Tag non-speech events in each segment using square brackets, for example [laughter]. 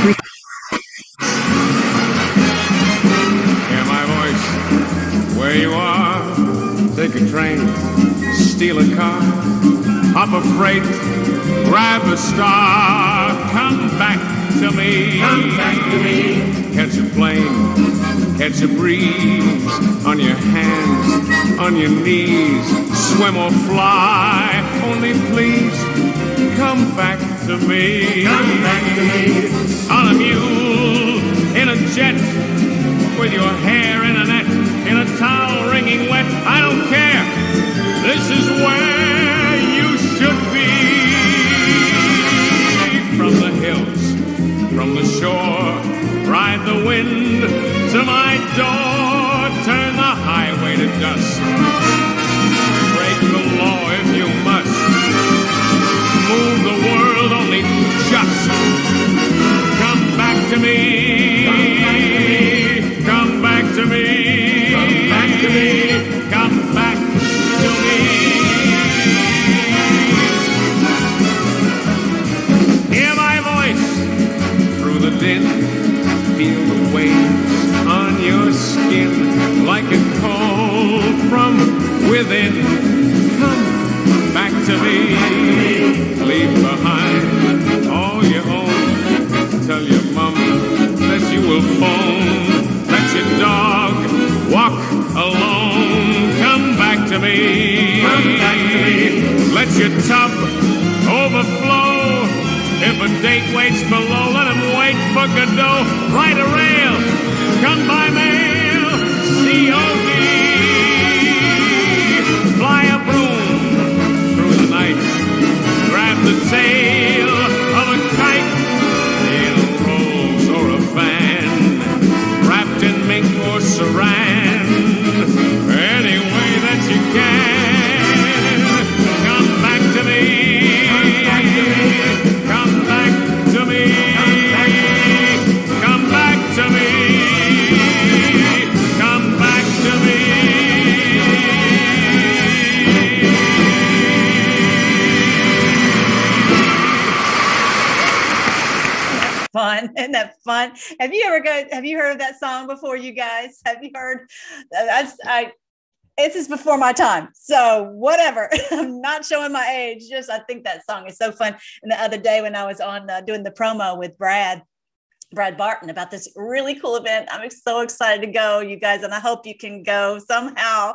Hear my voice where you are. Take a train, steal a car, hop a freight, grab a star. Come back to me. Come back to me. Catch a plane, catch a breeze on your hands, on your knees. Swim or fly, only please come back to me. Come back to me. On a mule, in a jet, with your hair in a net, in a towel wringing wet. I don't care. This is where you should be. From the hills, from the shore, ride the wind to my door. Turn the highway to dust. To me. Come back to me. Come back to me. Come back to me. Hear my voice through the din. Feel the waves on your skin like a cold from within. Come back to me. Leave Let your tub overflow. If a date waits below, let him wait for Godot. Right a rail. Have you ever go? Have you heard of that song before, you guys? Have you heard? That's I. This is before my time, so whatever. [laughs] I'm not showing my age. Just I think that song is so fun. And the other day when I was on uh, doing the promo with Brad, Brad Barton about this really cool event. I'm so excited to go, you guys, and I hope you can go somehow.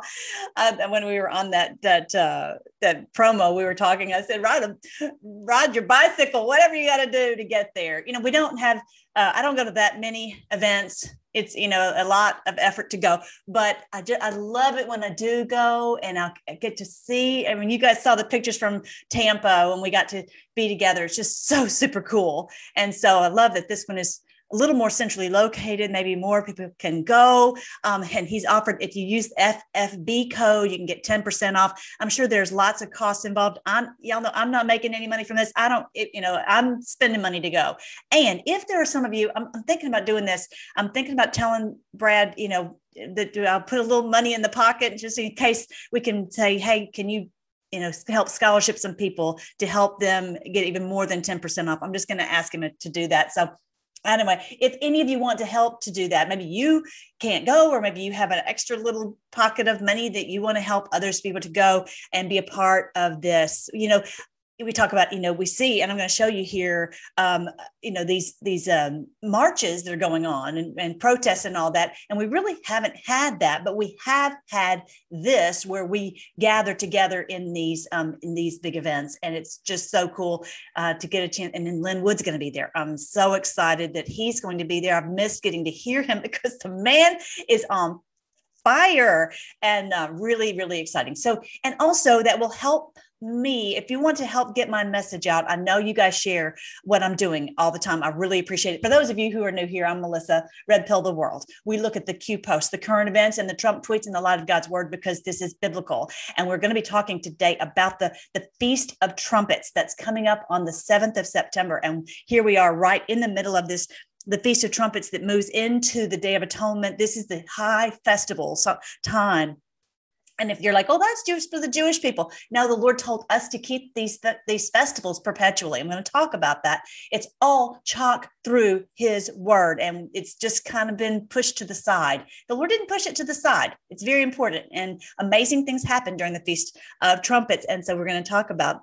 Uh, when we were on that that uh, that promo, we were talking. I said, "Ride a, ride your bicycle, whatever you got to do to get there." You know, we don't have. Uh, I don't go to that many events. It's you know a lot of effort to go, but I just I love it when I do go and I get to see. I mean, you guys saw the pictures from Tampa when we got to be together. It's just so super cool, and so I love that this one is a little more centrally located, maybe more people can go. Um, and he's offered, if you use FFB code, you can get 10% off. I'm sure there's lots of costs involved. I'm, y'all know, I'm not making any money from this. I don't, it, you know, I'm spending money to go. And if there are some of you, I'm, I'm thinking about doing this. I'm thinking about telling Brad, you know, that I'll put a little money in the pocket just in case we can say, hey, can you you know help scholarship some people to help them get even more than 10% off i'm just going to ask him to do that so anyway, if any of you want to help to do that, maybe you can't go, or maybe you have an extra little pocket of money that you want to help others be able to go and be a part of this. You know, we talk about you know we see and i'm going to show you here um, you know these these um, marches that are going on and, and protests and all that and we really haven't had that but we have had this where we gather together in these um, in these big events and it's just so cool uh, to get a chance and then Lin Wood's going to be there. I'm so excited that he's going to be there. I've missed getting to hear him [laughs] because the man is on fire and uh, really really exciting. So and also that will help me if you want to help get my message out i know you guys share what i'm doing all the time. I really appreciate it. For those of you who are new here i'm melissa red pill the world. We look at the q posts the current events and the trump tweets in the light of god's word because this is biblical. And we're going to be talking today about the the feast of trumpets that's coming up on the 7th of september. And here we are right in the middle of this the Feast of Trumpets that moves into the Day of Atonement. This is the high festival so, time and if you're like, oh, that's just for the Jewish people. Now the Lord told us to keep these these festivals perpetually. I'm going to talk about that. It's all chalk through His Word, and it's just kind of been pushed to the side. The Lord didn't push it to the side. It's very important, and amazing things happen during the Feast of Trumpets. And so we're going to talk about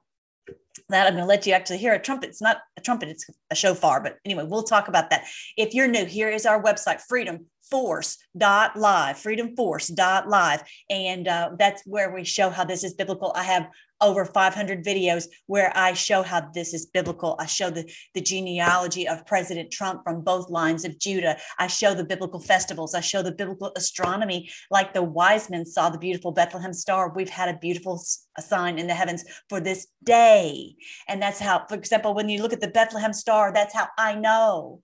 that I'm going to let you actually hear a trumpet. It's not a trumpet, it's a shofar. But anyway, we'll talk about that. If you're new, here is our website, freedom force.live, freedomforce.live. And uh, that's where we show how this is biblical. I have over 500 videos where I show how this is biblical. I show the, the genealogy of President Trump from both lines of Judah. I show the biblical festivals. I show the biblical astronomy, like the wise men saw the beautiful Bethlehem star. We've had a beautiful sign in the heavens for this day. And that's how, for example, when you look at the Bethlehem star, that's how I know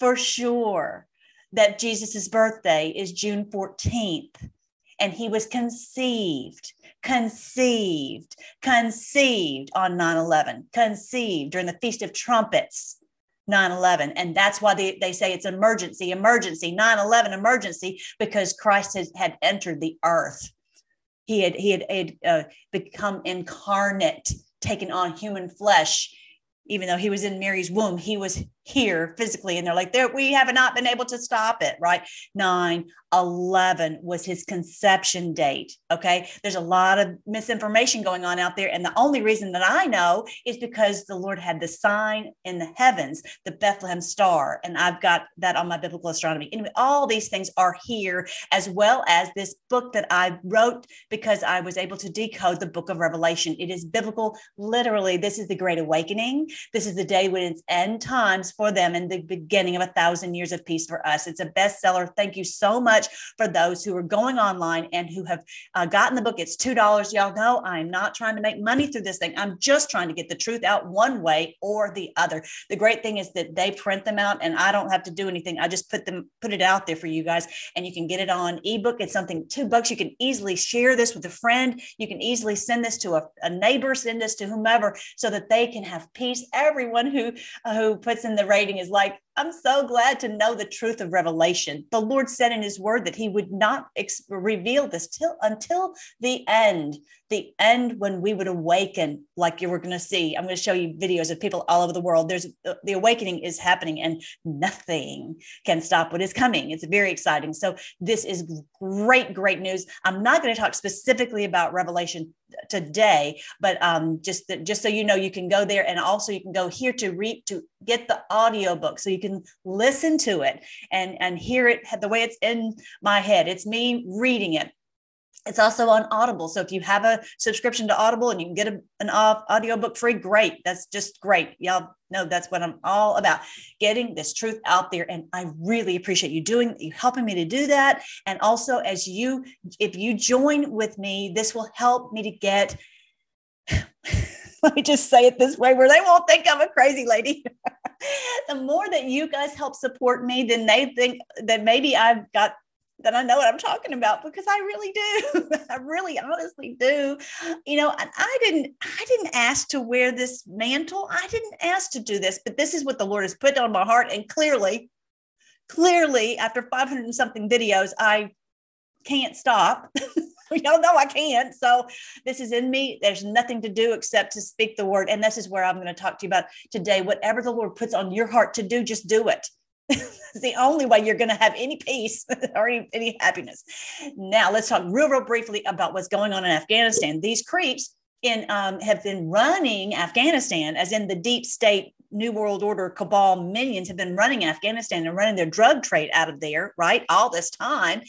for sure that Jesus's birthday is June 14th and he was conceived, conceived, conceived on 9 11, conceived during the Feast of Trumpets. 9 11. And that's why they, they say it's emergency, emergency, 9 11, emergency, because Christ has, had entered the earth. He had, he had, had uh, become incarnate, taken on human flesh. Even though he was in Mary's womb, he was here physically. And they're like, there, we have not been able to stop it, right? 9 11 was his conception date. Okay. There's a lot of misinformation going on out there. And the only reason that I know is because the Lord had the sign in the heavens, the Bethlehem star. And I've got that on my biblical astronomy. Anyway, all these things are here, as well as this book that I wrote because I was able to decode the book of Revelation. It is biblical. Literally, this is the great awakening. This is the day when it's end times for them and the beginning of a thousand years of peace for us. It's a bestseller. Thank you so much for those who are going online and who have uh, gotten the book. It's $2. Y'all know I'm not trying to make money through this thing. I'm just trying to get the truth out one way or the other. The great thing is that they print them out and I don't have to do anything. I just put them, put it out there for you guys and you can get it on ebook. It's something two bucks. You can easily share this with a friend. You can easily send this to a, a neighbor, send this to whomever so that they can have peace. Everyone who, uh, who puts in the rating is like, I'm so glad to know the truth of revelation. The Lord said in his word that he would not ex- reveal this till until the end the end when we would awaken like you were going to see. I'm going to show you videos of people all over the world. There's uh, the awakening is happening and nothing can stop what is coming. It's very exciting. So this is great great news. I'm not going to talk specifically about revelation today but um, just that, just so you know you can go there and also you can go here to read to get the audio book so you can listen to it and and hear it the way it's in my head it's me reading it it's also on Audible. So if you have a subscription to Audible and you can get a, an audiobook free, great. That's just great. Y'all know that's what I'm all about getting this truth out there. And I really appreciate you doing, you helping me to do that. And also, as you, if you join with me, this will help me to get, [laughs] let me just say it this way where they won't think I'm a crazy lady. [laughs] the more that you guys help support me, then they think that maybe I've got that I know what I'm talking about because I really do. [laughs] I really honestly do. You know, and I didn't I didn't ask to wear this mantle. I didn't ask to do this, but this is what the Lord has put on my heart and clearly clearly after 500 and something videos I can't stop. [laughs] Y'all know I can't. So this is in me. There's nothing to do except to speak the word. And this is where I'm going to talk to you about today. Whatever the Lord puts on your heart to do, just do it [laughs] it's the only way you're going to have any peace [laughs] or any, any happiness. Now, let's talk real, real briefly about what's going on in Afghanistan. These creeps in um, have been running Afghanistan, as in the deep state New World Order cabal minions have been running Afghanistan and running their drug trade out of there, right? All this time.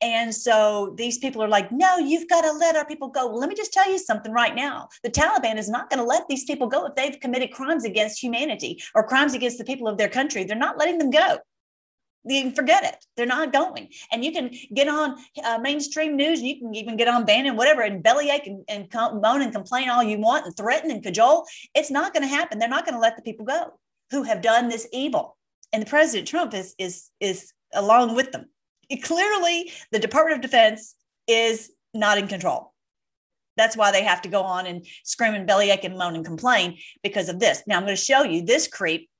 And so these people are like, no, you've got to let our people go. Well, let me just tell you something right now. The Taliban is not going to let these people go if they've committed crimes against humanity or crimes against the people of their country. They're not letting them go you forget it. They're not going. And you can get on uh, mainstream news. And you can even get on Bannon, whatever, and bellyache and, and come, moan and complain all you want and threaten and cajole. It's not going to happen. They're not going to let the people go who have done this evil. And the President Trump is is is along with them. It, clearly, the Department of Defense is not in control. That's why they have to go on and scream and bellyache and moan and complain because of this. Now I'm going to show you this creep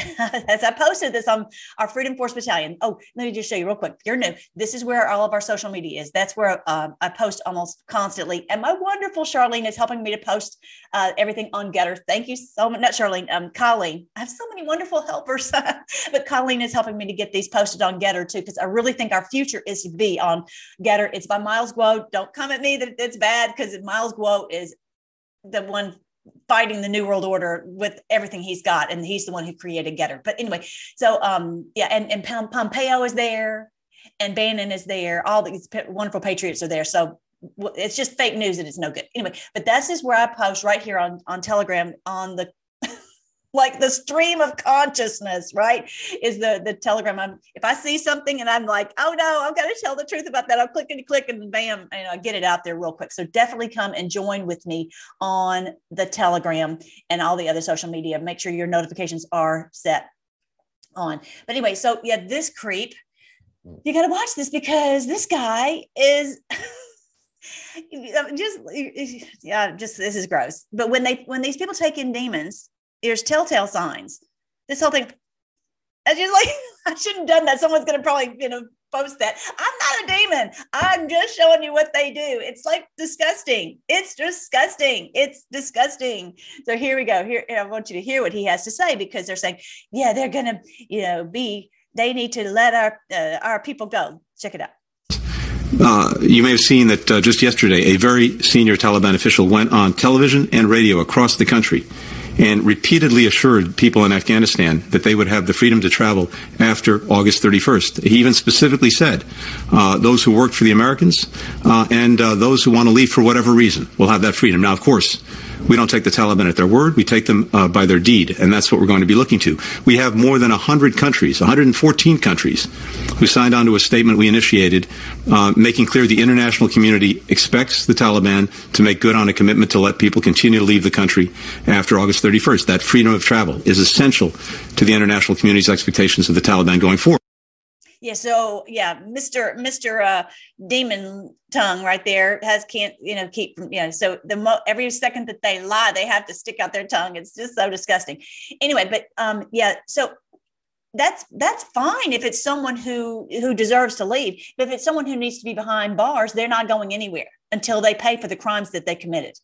[laughs] as I posted this on our Freedom Force Battalion. Oh, let me just show you real quick. You're new. This is where all of our social media is. That's where uh, I post almost constantly. And my wonderful Charlene is helping me to post uh, everything on Gettr. Thank you so much. Not Charlene, um, Colleen. I have so many wonderful helpers, [laughs] but Colleen is helping me to get these posted on Gettr too, because I really think our future is to be on Gettr. It's by Miles Guo. Don't come at me that it's bad because Miles Guo is the one fighting the new world order with everything he's got and he's the one who created Gettr but anyway so um yeah and, and pompeo is there and bannon is there. All these wonderful patriots are there. So it's just fake news and it's no good. Anyway but this is where i post right here on on telegram on the like the stream of consciousness right is the the telegram. I'm if i see something and i'm like oh no i've got to tell the truth about that i'll click and click and bam and i get it out there real quick. So definitely come and join with me on the telegram and all the other social media. Make sure your notifications are set on. But anyway so yeah this creep you got to watch this because this guy is [laughs] just yeah just this is gross. But when they when these people take in demons there's telltale signs. This whole thing, I just like, [laughs] I shouldn't have done that. Someone's going to probably, you know, post that. I'm not a demon. I'm just showing you what they do. It's like disgusting. It's disgusting. It's disgusting. So here we go. Here, I want you to hear what he has to say because they're saying, yeah, they're going to, you know, be, they need to let our, uh, our people go. Check it out. Uh, you may have seen that uh, just yesterday, a very senior Taliban official went on television and radio across the country and repeatedly assured people in Afghanistan that they would have the freedom to travel after August 31st. He even specifically said uh, those who worked for the Americans uh, and uh, those who want to leave for whatever reason will have that freedom. Now, of course, we don't take the Taliban at their word. We take them uh, by their deed, and that's what we're going to be looking to. We have more than 100 countries, 114 countries, who signed on to a statement we initiated, uh, making clear the international community expects the Taliban to make good on a commitment to let people continue to leave the country after August 31st. That freedom of travel is essential to the international community's expectations of the Taliban going forward. Yeah. So yeah, Mr. Mr. Uh, Demon Tongue right there has can't you know keep from you know so the mo- every second that they lie they have to stick out their tongue. It's just so disgusting. Anyway, but um yeah, so that's that's fine if it's someone who who deserves to leave. But if it's someone who needs to be behind bars, they're not going anywhere until they pay for the crimes that they committed.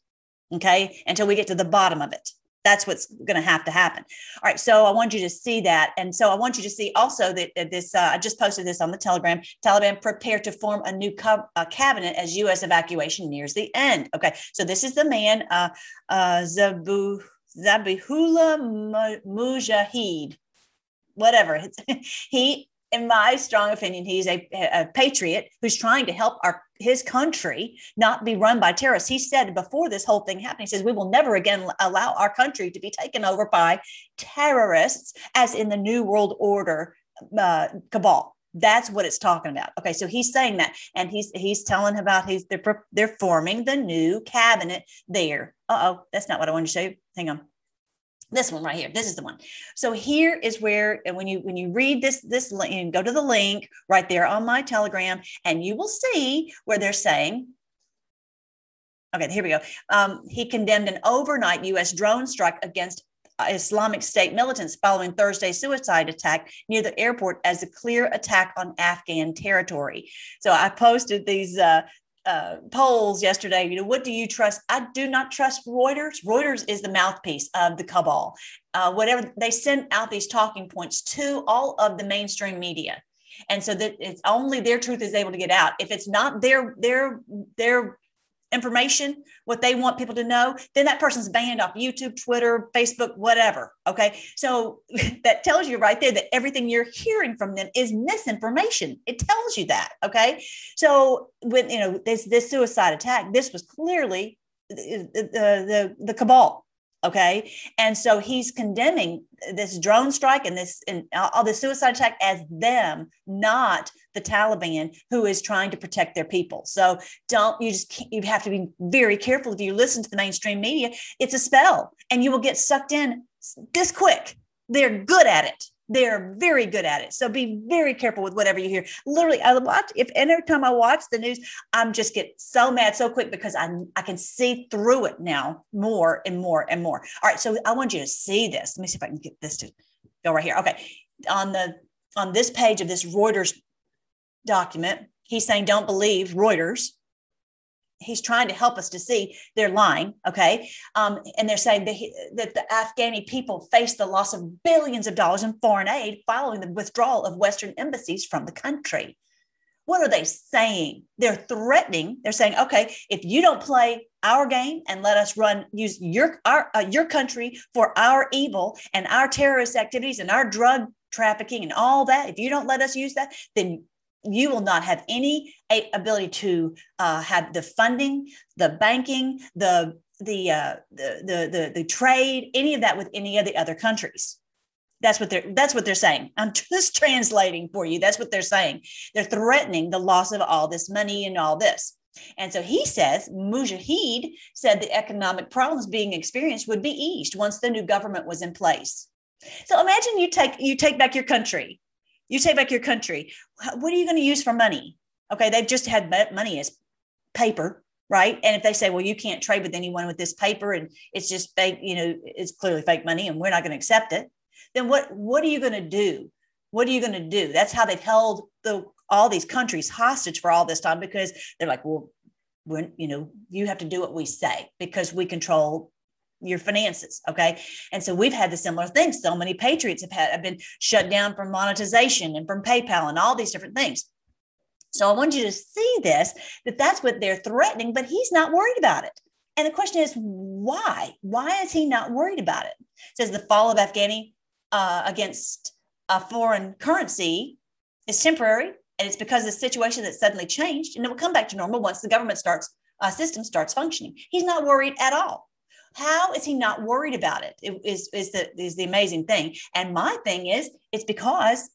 Okay, until we get to the bottom of it that's what's going to have to happen. All right. So I want you to see that. And so I want you to see also that, this, uh, I just posted this on the Telegram. Taliban prepare to form a new co- cabinet as U.S. evacuation nears the end. Okay. So this is the man, uh, uh, Zabu, Zabihullah Mujahid, whatever. [laughs] he in my strong opinion, he's a, a, patriot who's trying to help our his country not be run by terrorists. He said before this whole thing happened, he says we will never again allow our country to be taken over by terrorists, as in the New World Order uh, cabal. That's what it's talking about. Okay, so he's saying that, and he's he's telling about he's they're they're forming the new cabinet there. Uh oh, that's not what I wanted to show you. Hang on this one right here this is the one. So here is where when you when you read this this link go to the link right there on my telegram and you will see where they're saying okay here we go. Um, he condemned an overnight u.s drone strike against islamic state militants following thursday's suicide attack near the airport as a clear attack on afghan territory. So i posted these uh, uh, polls yesterday. You know, what do you trust? I do not trust Reuters. Reuters is the mouthpiece of the cabal. Uh, whatever they send out these talking points to all of the mainstream media, and so that it's only their truth is able to get out. If it's not their their their information, what they want people to know, then that person's banned off YouTube, Twitter, Facebook, whatever. Okay. So [laughs] that tells you right there that everything you're hearing from them is misinformation. It tells you that. Okay. So when, you know, this, this suicide attack, this was clearly the, the, the, the cabal okay? And so he's condemning this drone strike and this and all this suicide attack as them not the taliban who is trying to protect their people. So don't you just you have to be very careful. If you listen to the mainstream media it's a spell and you will get sucked in this quick. They're good at it they're very good at it. So be very careful with whatever you hear. Literally, I watch if every time I watch the news, I'm just get so mad so quick because I I can see through it now more and more and more. All right, so I want you to see this. Let me see if I can get this to go right here. Okay. On the on this page of this Reuters document, he's saying don't believe Reuters. He's trying to help us to see they're lying, okay? Um, and they're saying that, he, that the Afghani people face the loss of billions of dollars in foreign aid following the withdrawal of Western embassies from the country. What are they saying? They're threatening. They're saying, okay, if you don't play our game and let us run, use your our uh, your country for our evil and our terrorist activities and our drug trafficking and all that, if you don't let us use that, then you will not have any ability to uh, have the funding, the banking, the the, uh, the the the the trade, any of that with any of the other countries. That's what they're that's what they're saying. I'm [laughs] just translating for you. That's what they're saying. They're threatening the loss of all this money and all this. And so he says, Mujahid said the economic problems being experienced would be eased once the new government was in place. So imagine you take you take back your country. You take back your country. What are you going to use for money? Okay, they've just had money as paper, right? And if they say, well, you can't trade with anyone with this paper and it's just fake, you know, it's clearly fake money and we're not going to accept it, then what what are you going to do? What are you going to do? That's how they've held the all these countries hostage for all this time because they're like, well, we're, you know, you have to do what we say because we control your finances. Okay. And so we've had the similar thing. So many patriots have had have been shut down from monetization and from PayPal and all these different things. So I want you to see this that that's what they're threatening, but he's not worried about it. And the question is, why? Why is he not worried about it? it says the fall of Afghani uh, against a foreign currency is temporary, and it's because the situation that suddenly changed, and it will come back to normal once the government starts uh, system starts functioning. He's not worried at all. How is he not worried about it? it is, is, the, is the amazing thing. And my thing is, it's because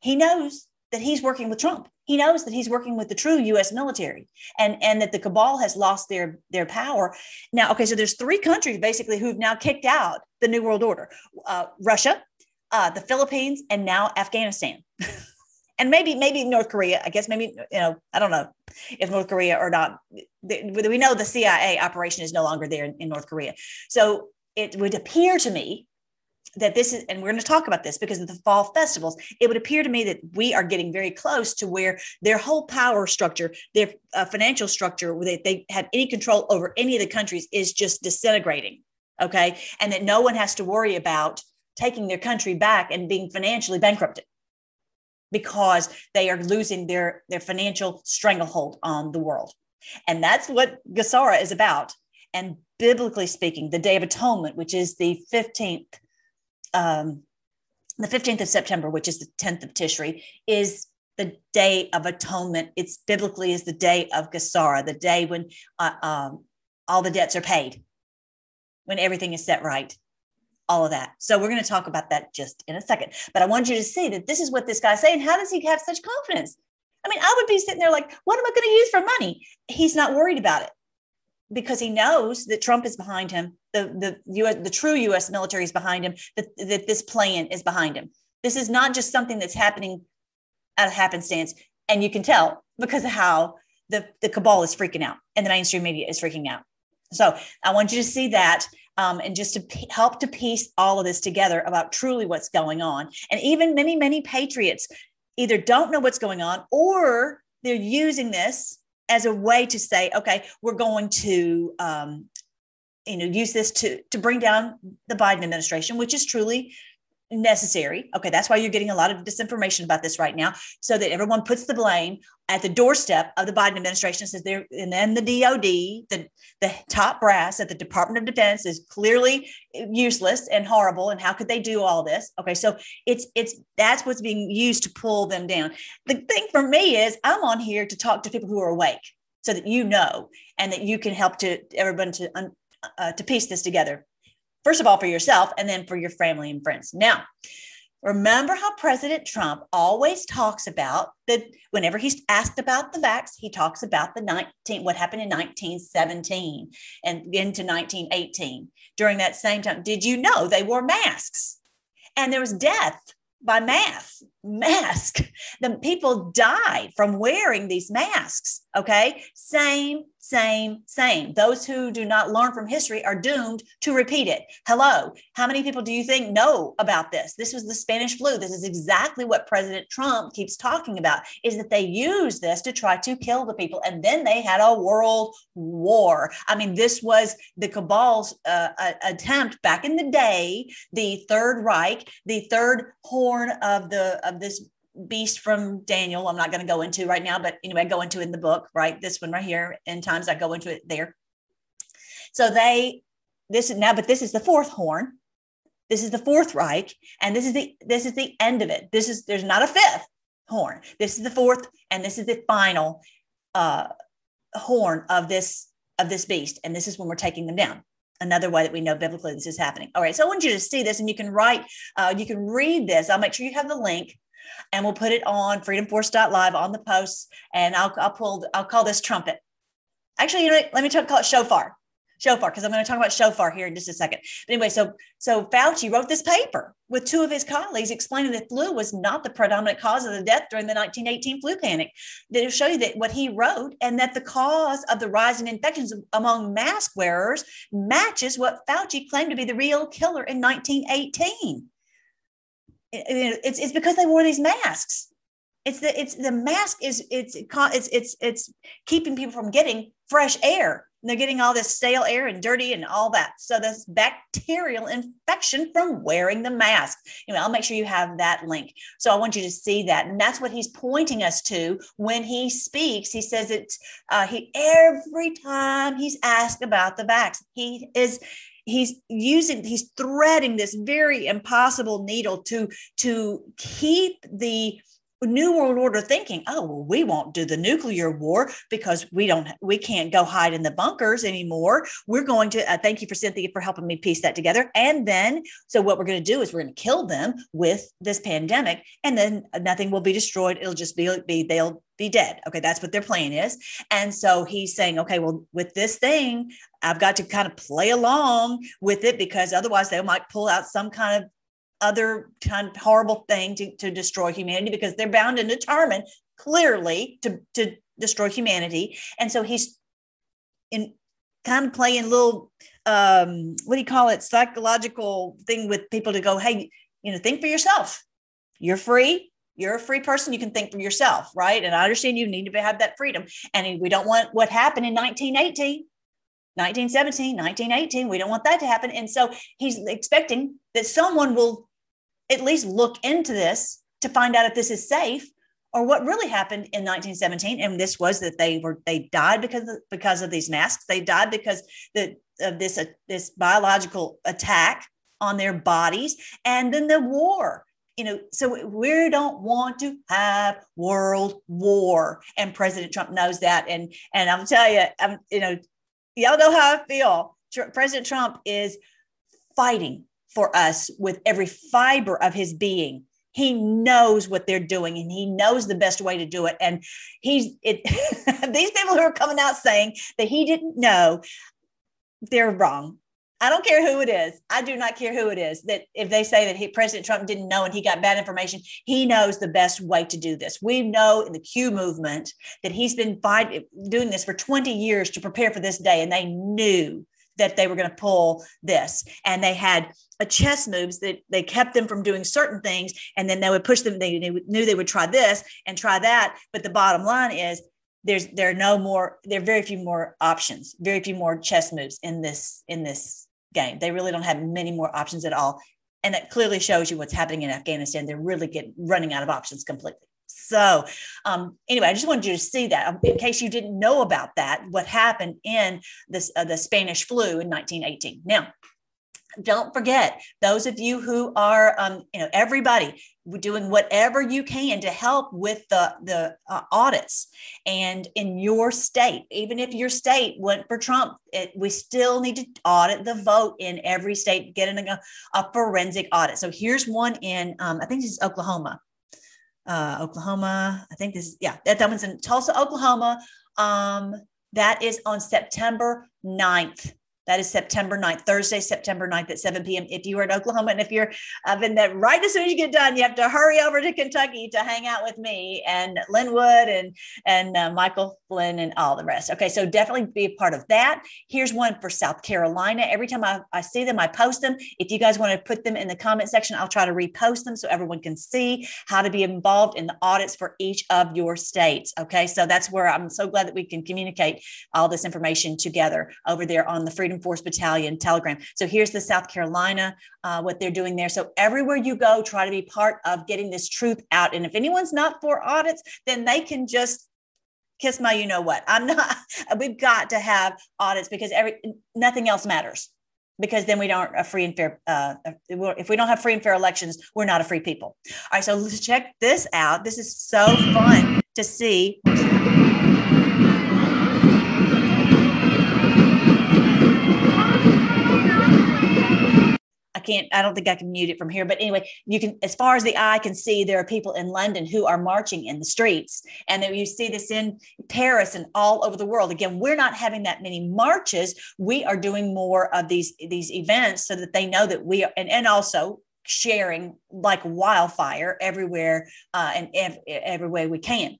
he knows that he's working with Trump. He knows that he's working with the true U.S. military, and and that the cabal has lost their their power. Now, okay, so there's three countries basically who've now kicked out the New World Order: uh, Russia, uh, the Philippines, and now Afghanistan. [laughs] and maybe maybe North Korea. I guess maybe you know I don't know if North Korea or not. We know the CIA operation is no longer there in, in North Korea, so it would appear to me that this is, and we're going to talk about this because of the fall festivals. It would appear to me that we are getting very close to where their whole power structure, their uh, financial structure, where they have any control over any of the countries, is just disintegrating. Okay, and that no one has to worry about taking their country back and being financially bankrupted because they are losing their, their financial stranglehold on the world. And that's what GESARA is about. And biblically speaking, the Day of Atonement, which is the 15th, um, the 15th of September, which is the 10th of Tishri, is the Day of Atonement. It's biblically is the day of GESARA, the day when uh, um, all the debts are paid, when everything is set right all of that. So we're going to talk about that just in a second. But I want you to see that this is what this guy's saying. How does he have such confidence? I mean, I would be sitting there like, what am I going to use for money? He's not worried about it because he knows that Trump is behind him. The the US, the true U.S. military is behind him. That that this plan is behind him. This is not just something that's happening out of happenstance, and you can tell because of how the the cabal is freaking out and the mainstream media is freaking out. So I want you to see that um, and just to p- help to piece all of this together about truly what's going on. And even many, many patriots either don't know what's going on or they're using this as a way to say, okay, we're going to, um, you know, use this to to bring down the Biden administration, which is truly necessary. Okay, that's why you're getting a lot of disinformation about this right now, so that everyone puts the blame at the doorstep of the Biden administration. Says there, and then the DoD, the the top brass at the Department of Defense is clearly useless and horrible. And how could they do all this? Okay, so it's it's that's what's being used to pull them down. The thing for me is I'm on here to talk to people who are awake, so that you know and that you can help to everyone to uh, to piece this together first of all for yourself and then for your family and friends. Now, remember how President Trump always talks about that whenever he's asked about the vax, he talks about the 19 what happened in 1917 and into 1918 during that same time. Did you know they wore masks? And there was death by mask mask the people died from wearing these masks okay same same, same. Those who do not learn from history are doomed to repeat it. Hello, how many people do you think know about this? This was the Spanish flu. This is exactly what President Trump keeps talking about is that they use this to try to kill the people. And then they had a world war. I mean, this was the cabal's uh, attempt back in the day, the Third Reich, the third horn of the of this beast from Daniel. I'm not going to go into right now, but anyway, I go into in the book, right? This one right here. In times I go into it there. So they this is now, but this is the fourth horn. This is the fourth Reich, and this is the this is the end of it. This is there's not a fifth horn. This is the fourth, and this is the final uh, horn of this of this beast. And this is when we're taking them down another way that we know biblically this is happening. All right, so I want you to see this, and you can write, uh, you can read this. I'll make sure you have the link and we'll put it on freedomforce.live on the posts. And I'll, I'll pull, I'll call this trumpet. Actually, you know, let me talk, call it shofar, shofar, because I'm going to talk about shofar here in just a second. But anyway, so so Fauci wrote this paper with two of his colleagues explaining that flu was not the predominant cause of the death during the 1918 flu panic. They'll show you that what he wrote and that the cause of the rise in infections among mask wearers matches what Fauci claimed to be the real killer in 1918 it's it's because they wore these masks. It's the it's the mask is it's it's it's it's keeping people from getting fresh air. And they're getting all this stale air and dirty and all that. So this bacterial infection from wearing the mask. Know, I'll make sure you have that link. So I want you to see that, and that's what he's pointing us to when he speaks. He says it's uh, he every time he's asked about the vax, he is he's using he's threading this very impossible needle to to keep the new world order thinking oh well we won't do the nuclear war because we don't we can't go hide in the bunkers anymore. We're going to uh, thank you for cynthia for helping me piece that together. And then so what we're going to do is we're going to kill them with this pandemic and then nothing will be destroyed. It'll just be, be they'll be dead. Okay that's what their plan is. And so he's saying okay well with this thing i've got to kind of play along with it because otherwise they might pull out some kind of other kind of horrible thing to, to destroy humanity because they're bound and determined clearly to, to destroy humanity. And so he's in kind of playing little um, what do you call it psychological thing with people to go, hey, you know, think for yourself. You're free. You're a free person. You can think for yourself, right? And I understand you need to have that freedom. And we don't want what happened in 1918 1917, 1918. We don't want that to happen. And so he's expecting that someone will at least look into this to find out if this is safe or what really happened in 1917 and this was that they were they died because of, because of these masks they died because the, of this uh, this biological attack on their bodies and then the war you know so we don't want to have world war and president trump knows that and and i'll tell you i'm you know y'all know how I feel. President Trump is fighting for us with every fiber of his being. He knows what they're doing and he knows the best way to do it. And he's it [laughs] these people who are coming out saying that he didn't know, they're wrong. I don't care who it is. I do not care who it is. That if they say that he, President Trump didn't know and he got bad information, he knows the best way to do this. We know in the Q movement that he's been fight, doing this for 20 years to prepare for this day, and they knew that they were going to pull this. And they had a chess moves that they kept them from doing certain things, and then they would push them. They knew they would try this and try that. But the bottom line is there's there are no more there are very few more options very few more chess moves in this in this game. They really don't have many more options at all. And it clearly shows you what's happening in Afghanistan. They're really get running out of options completely. So, um, anyway, I just wanted you to see that um, in case you didn't know about that, what happened in this uh, the Spanish flu in 1918. Now, don't forget those of you who are um, you know everybody doing whatever you can to help with the the uh, audits and in your state. Even if your state went for trump it, we still need to audit the vote in every state getting a, a forensic audit. So here's one in um, i think this is oklahoma. Uh, oklahoma i think this is yeah that, that one's in tulsa oklahoma. Um, that is on september 9th That is September 9th, Thursday, September 9th at 7 p.m. If you are in Oklahoma and if you're uh, in that right as soon as you get done, you have to hurry over to Kentucky to hang out with me and Lin Wood and and uh, Michael Flynn and all the rest. Okay, so definitely be a part of that. Here's one for South Carolina. Every time I, I see them, I post them. If you guys want to put them in the comment section, I'll try to repost them so everyone can see how to be involved in the audits for each of your states. Okay, so that's where I'm so glad that we can communicate all this information together over there on the Freedom Freedom Force Battalion Telegram. So here's the South Carolina, uh, what they're doing there. So everywhere you go, try to be part of getting this truth out. And if anyone's not for audits, then they can just kiss my you know what. I'm not, [laughs] we've got to have audits because every nothing else matters because then we don't a free and fair uh, if we don't have free and fair elections we're not a free people all right so let's check this out this is so fun to see can't, I don't think I can mute it from here. But anyway, you can, as far as the eye can see, there are people in London who are marching in the streets. And then you see this in Paris and all over the world. Again, we're not having that many marches. We are doing more of these, these events so that they know that we are, and, and also sharing like wildfire everywhere uh, and ev- every way we can.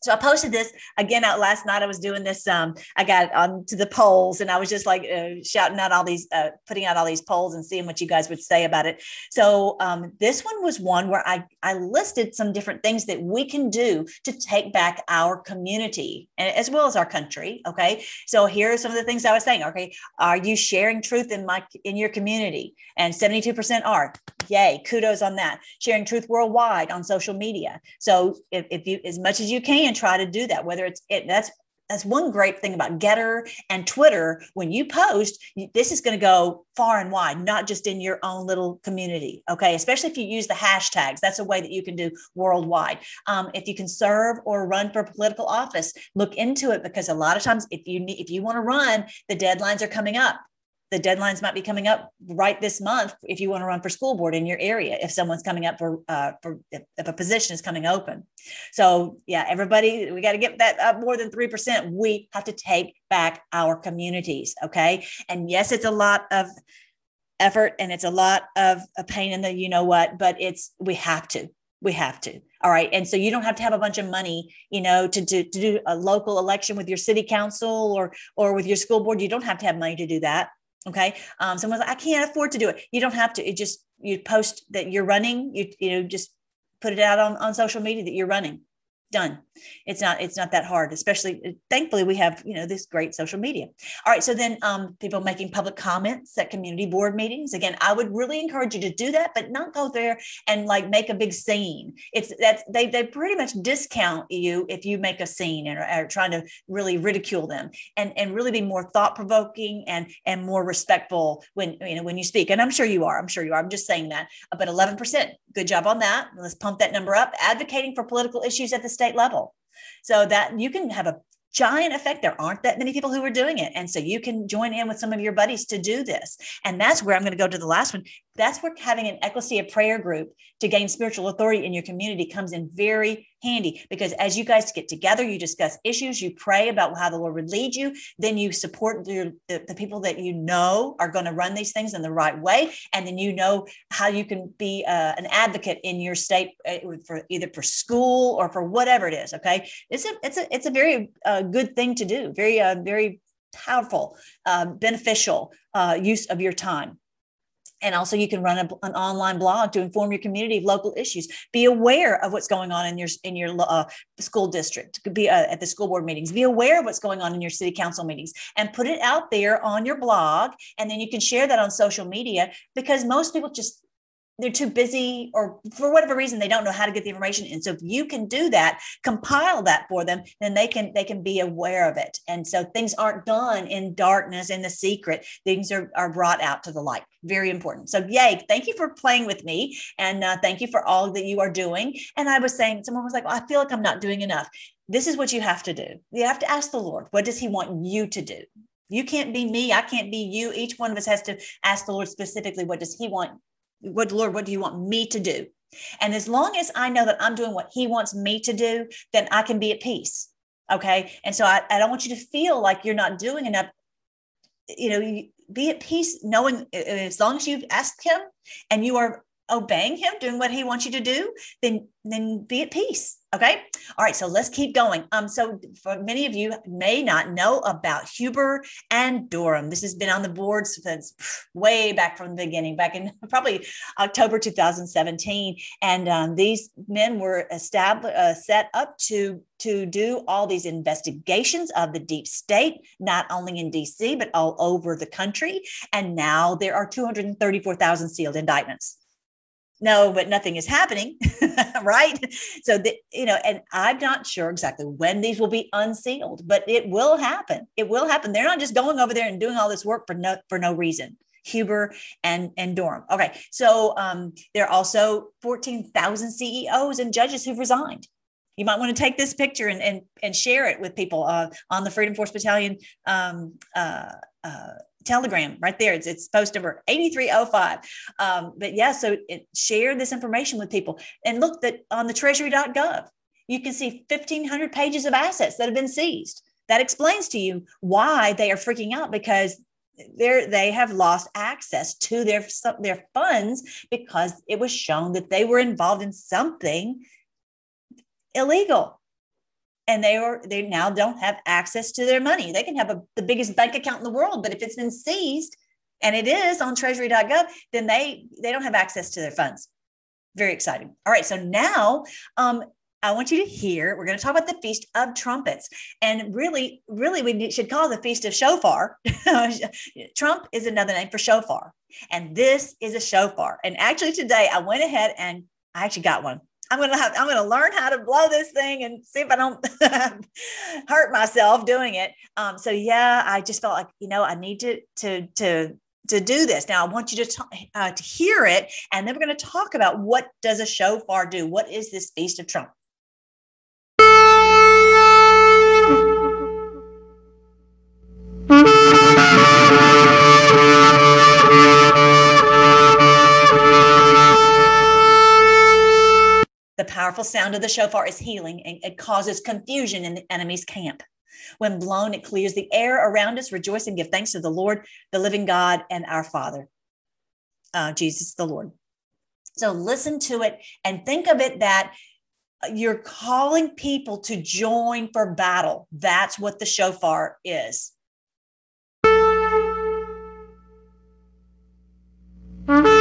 So I posted this again out last night. I was doing this. Um, I got on to the polls and I was just like uh, shouting out all these, uh, putting out all these polls and seeing what you guys would say about it. So um, this one was one where I, I listed some different things that we can do to take back our community and as well as our country. Okay. So here are some of the things I was saying. Okay. Are you sharing truth in my, in your community? And 72% are yay. Kudos on that. Sharing truth worldwide on social media. So if, if you, as much as you can, and try to do that whether it's it that's that's one great thing about Gettr and Twitter. When you post, this is going to go far and wide, not just in your own little community. Okay. Especially if you use the hashtags, that's a way that you can do worldwide. Um, if you can serve or run for political office, look into it because a lot of times, if you need, if you want to run, the deadlines are coming up the deadlines might be coming up right this month if you want to run for school board in your area if someone's coming up for uh, for if, if, a position is coming open. So yeah everybody we got to get that up more than 3% we have to take back our communities okay? And yes it's a lot of effort and it's a lot of a pain in the you know what but it's we have to we have to all right? And so you don't have to have a bunch of money you know to, to, to do a local election with your city council or or with your school board. You don't have to have money to do that Okay. Um, someone's like, I can't afford to do it. You don't have to. It just you post that you're running. You you know just put it out on on social media that you're running done it's not it's not that hard especially thankfully we have you know this great social media. All right so then um, people making public comments at community board meetings. Again i would really encourage you to do that but not go there and like make a big scene. It's that's they they pretty much discount you if you make a scene and are, are trying to really ridicule them and and really be more thought provoking and and more respectful when you know when you speak. And i'm sure you are i'm sure you are i'm just saying that but 11% good job on that. Let's pump that number up. Advocating for political issues at the state level so that you can have a giant effect. There aren't that many people who are doing it. And so you can join in with some of your buddies to do this. And that's where I'm going to go to the last one. That's where having an ecclesia prayer group to gain spiritual authority in your community comes in very handy because as you guys get together, you discuss issues, you pray about how the Lord would lead you, then you support the, the, people that you know are going to run these things in the right way. And then you know how you can be uh, an advocate in your state uh, for either for school or for whatever it is. Okay. It's a, it's a, it's a very uh, good thing to do. Very, uh, very powerful, uh, beneficial uh, use of your time and also you can run a, an online blog to inform your community of local issues. Be aware of what's going on in your in your uh, school district. Be uh, at the school board meetings. Be aware of what's going on in your city council meetings and put it out there on your blog. And then you can share that on social media because most people just they're too busy or for whatever reason they don't know how to get the information. And so if you can do that compile that for them then they can they can be aware of it. And so things aren't done in darkness in the secret. Things are, are brought out to the light. Very important. So yay thank you for playing with me. And uh, thank you for all that you are doing. And i was saying someone was like well, i feel like i'm not doing enough. This is what you have to do. You have to ask the lord what does he want you to do? You can't be me. I can't be you. Each one of us has to ask the lord specifically what does he want what lord what do you want me to do? And as long as i know that i'm doing what he wants me to do then i can be at peace okay? And so i, I don't want you to feel like you're not doing enough. You know, be at peace knowing as long as you've asked him and you are obeying him, doing what he wants you to do, then then be at peace. Okay. All right. So let's keep going. Um, so for many of you may not know about Huber and Durham. This has been on the board since way back from the beginning, back in [laughs] probably October 2017. And um, these men were established, uh, set up to to do all these investigations of the deep state, not only in DC but all over the country. And now there are 234,000 sealed indictments no but nothing is happening [laughs] right? So the, you know and i'm not sure exactly when these will be unsealed but it will happen. It will happen. They're not just going over there and doing all this work for no for no reason. Huber and and durham. Okay so um, there are also 14000 ceos and judges who've resigned. You might want to take this picture and and, and share it with people uh, on the freedom force battalion um, uh, uh, telegram right there. It's, it's post number 8305. Um, but yeah, so it, share this information with people and look that on the treasury.gov, you can see 1500 pages of assets that have been seized. That explains to you why they are freaking out because they're, they have lost access to their, their funds because it was shown that they were involved in something illegal and they are they now don't have access to their money. They can have a, the biggest bank account in the world, but if it's been seized and it is on treasury.gov, then they they don't have access to their funds. Very exciting. All right, so now um, I want you to hear. We're going to talk about the Feast of Trumpets, and really, really, we should call the Feast of Shofar. [laughs] Trump is another name for shofar, and this is a shofar. And actually, today I went ahead and I actually got one. I'm gonna have I'm gonna learn how to blow this thing and see if I don't [laughs] hurt myself doing it. Um, so yeah, I just felt like you know I need to to to to do this. Now I want you to talk, uh, to hear it, and then we're going to talk about what does a shofar do? What is this feast of Trump? [laughs] powerful sound of the shofar is healing and it causes confusion in the enemy's camp. When blown, it clears the air around us. Rejoice and give thanks to the Lord, the living God, and our Father, uh, Jesus the Lord. So listen to it and think of it that you're calling people to join for battle. That's what the shofar is. [laughs]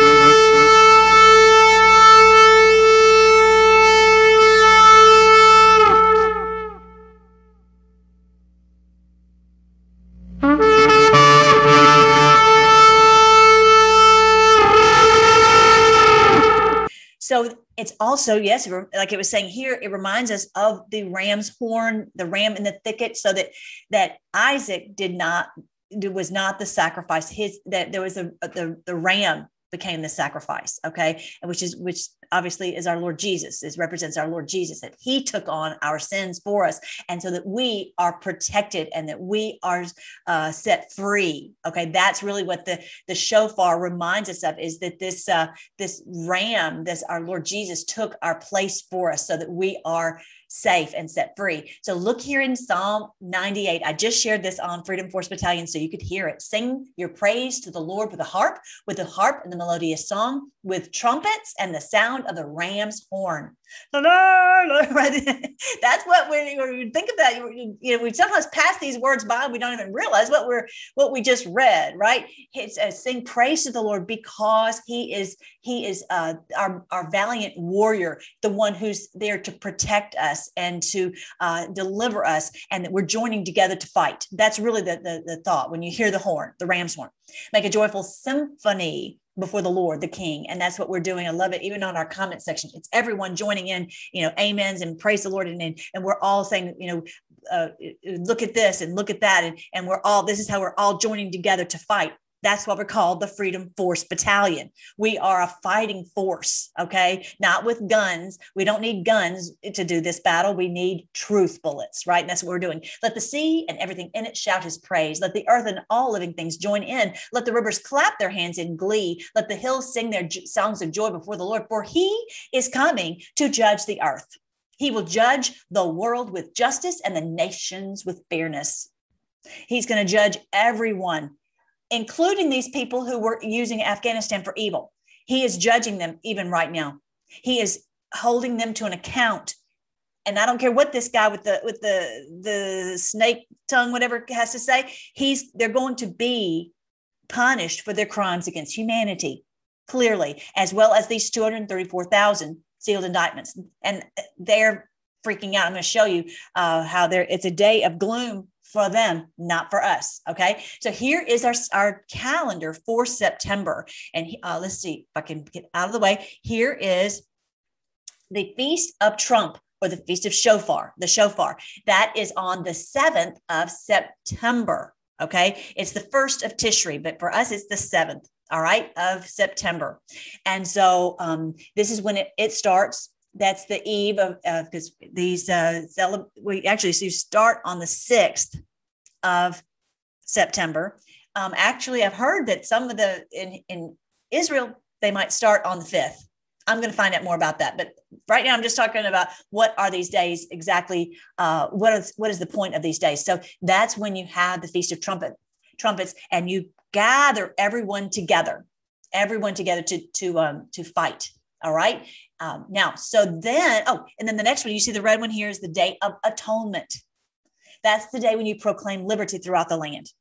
also, yes, like it was saying here, it reminds us of the ram's horn, the ram in the thicket, so that that Isaac did not was not the sacrifice. His that there was a the the ram became the sacrifice okay which is which obviously is our lord jesus is represents our lord jesus that he took on our sins for us and so that we are protected and that we are uh, set free okay that's really what the the shofar reminds us of is that this uh, this ram this our lord jesus took our place for us so that we are safe and set free. So look here in Psalm 98. I just shared this on Freedom Force Battalion so you could hear it. Sing your praise to the Lord with a harp, with a harp and the melodious song, with trumpets and the sound of the ram's horn. [laughs] That's what we, when we think of that. You know, we sometimes pass these words by. We don't even realize what we're what we just read. Right? It's uh, sing praise to the Lord because He is He is uh, our our valiant warrior, the one who's there to protect us and to uh, deliver us, and that we're joining together to fight. That's really the, the the thought when you hear the horn, the ram's horn. Make a joyful symphony before the Lord, the King. And that's what we're doing. I love it. Even on our comment section, it's everyone joining in, you know, amens and praise the Lord. And, and, we're all saying, you know, uh, look at this and look at that. And, and we're all, this is how we're all joining together to fight. That's what we're called the Freedom Force Battalion. We are a fighting force, okay? Not with guns. We don't need guns to do this battle. We need truth bullets, right? And that's what we're doing. Let the sea and everything in it shout his praise. Let the earth and all living things join in. Let the rivers clap their hands in glee. Let the hills sing their songs of joy before the Lord, for he is coming to judge the earth. He will judge the world with justice and the nations with fairness. He's going to judge everyone including these people who were using Afghanistan for evil. He is judging them even right now. He is holding them to an account. And I don't care what this guy with the with the the snake tongue, whatever has to say, he's they're going to be punished for their crimes against humanity, clearly, as well as these 234,000 sealed indictments. And they're freaking out. I'm going to show you uh, how there it's a day of gloom for them, not for us. Okay. So here is our, our calendar for September. And uh, let's see if I can get out of the way. Here is the Feast of Trump or the Feast of Shofar, the Shofar. That is on the 7th of September. Okay. It's the first of Tishri, but for us, it's the 7th. All right. Of September. And so um, this is when it, it starts that's the eve of because uh, these uh, cele- we actually so you start on the 6th of september. Um, actually i've heard that some of the in, in israel they might start on the 5th i'm going to find out more about that but right now i'm just talking about what are these days exactly uh, what is what is the point of these days? So that's when you have the feast of trumpet trumpets and you gather everyone together everyone together to to um, to fight all right um, now, so then, oh, and then the next one, you see the red one here is the day of atonement. That's the day when you proclaim liberty throughout the land.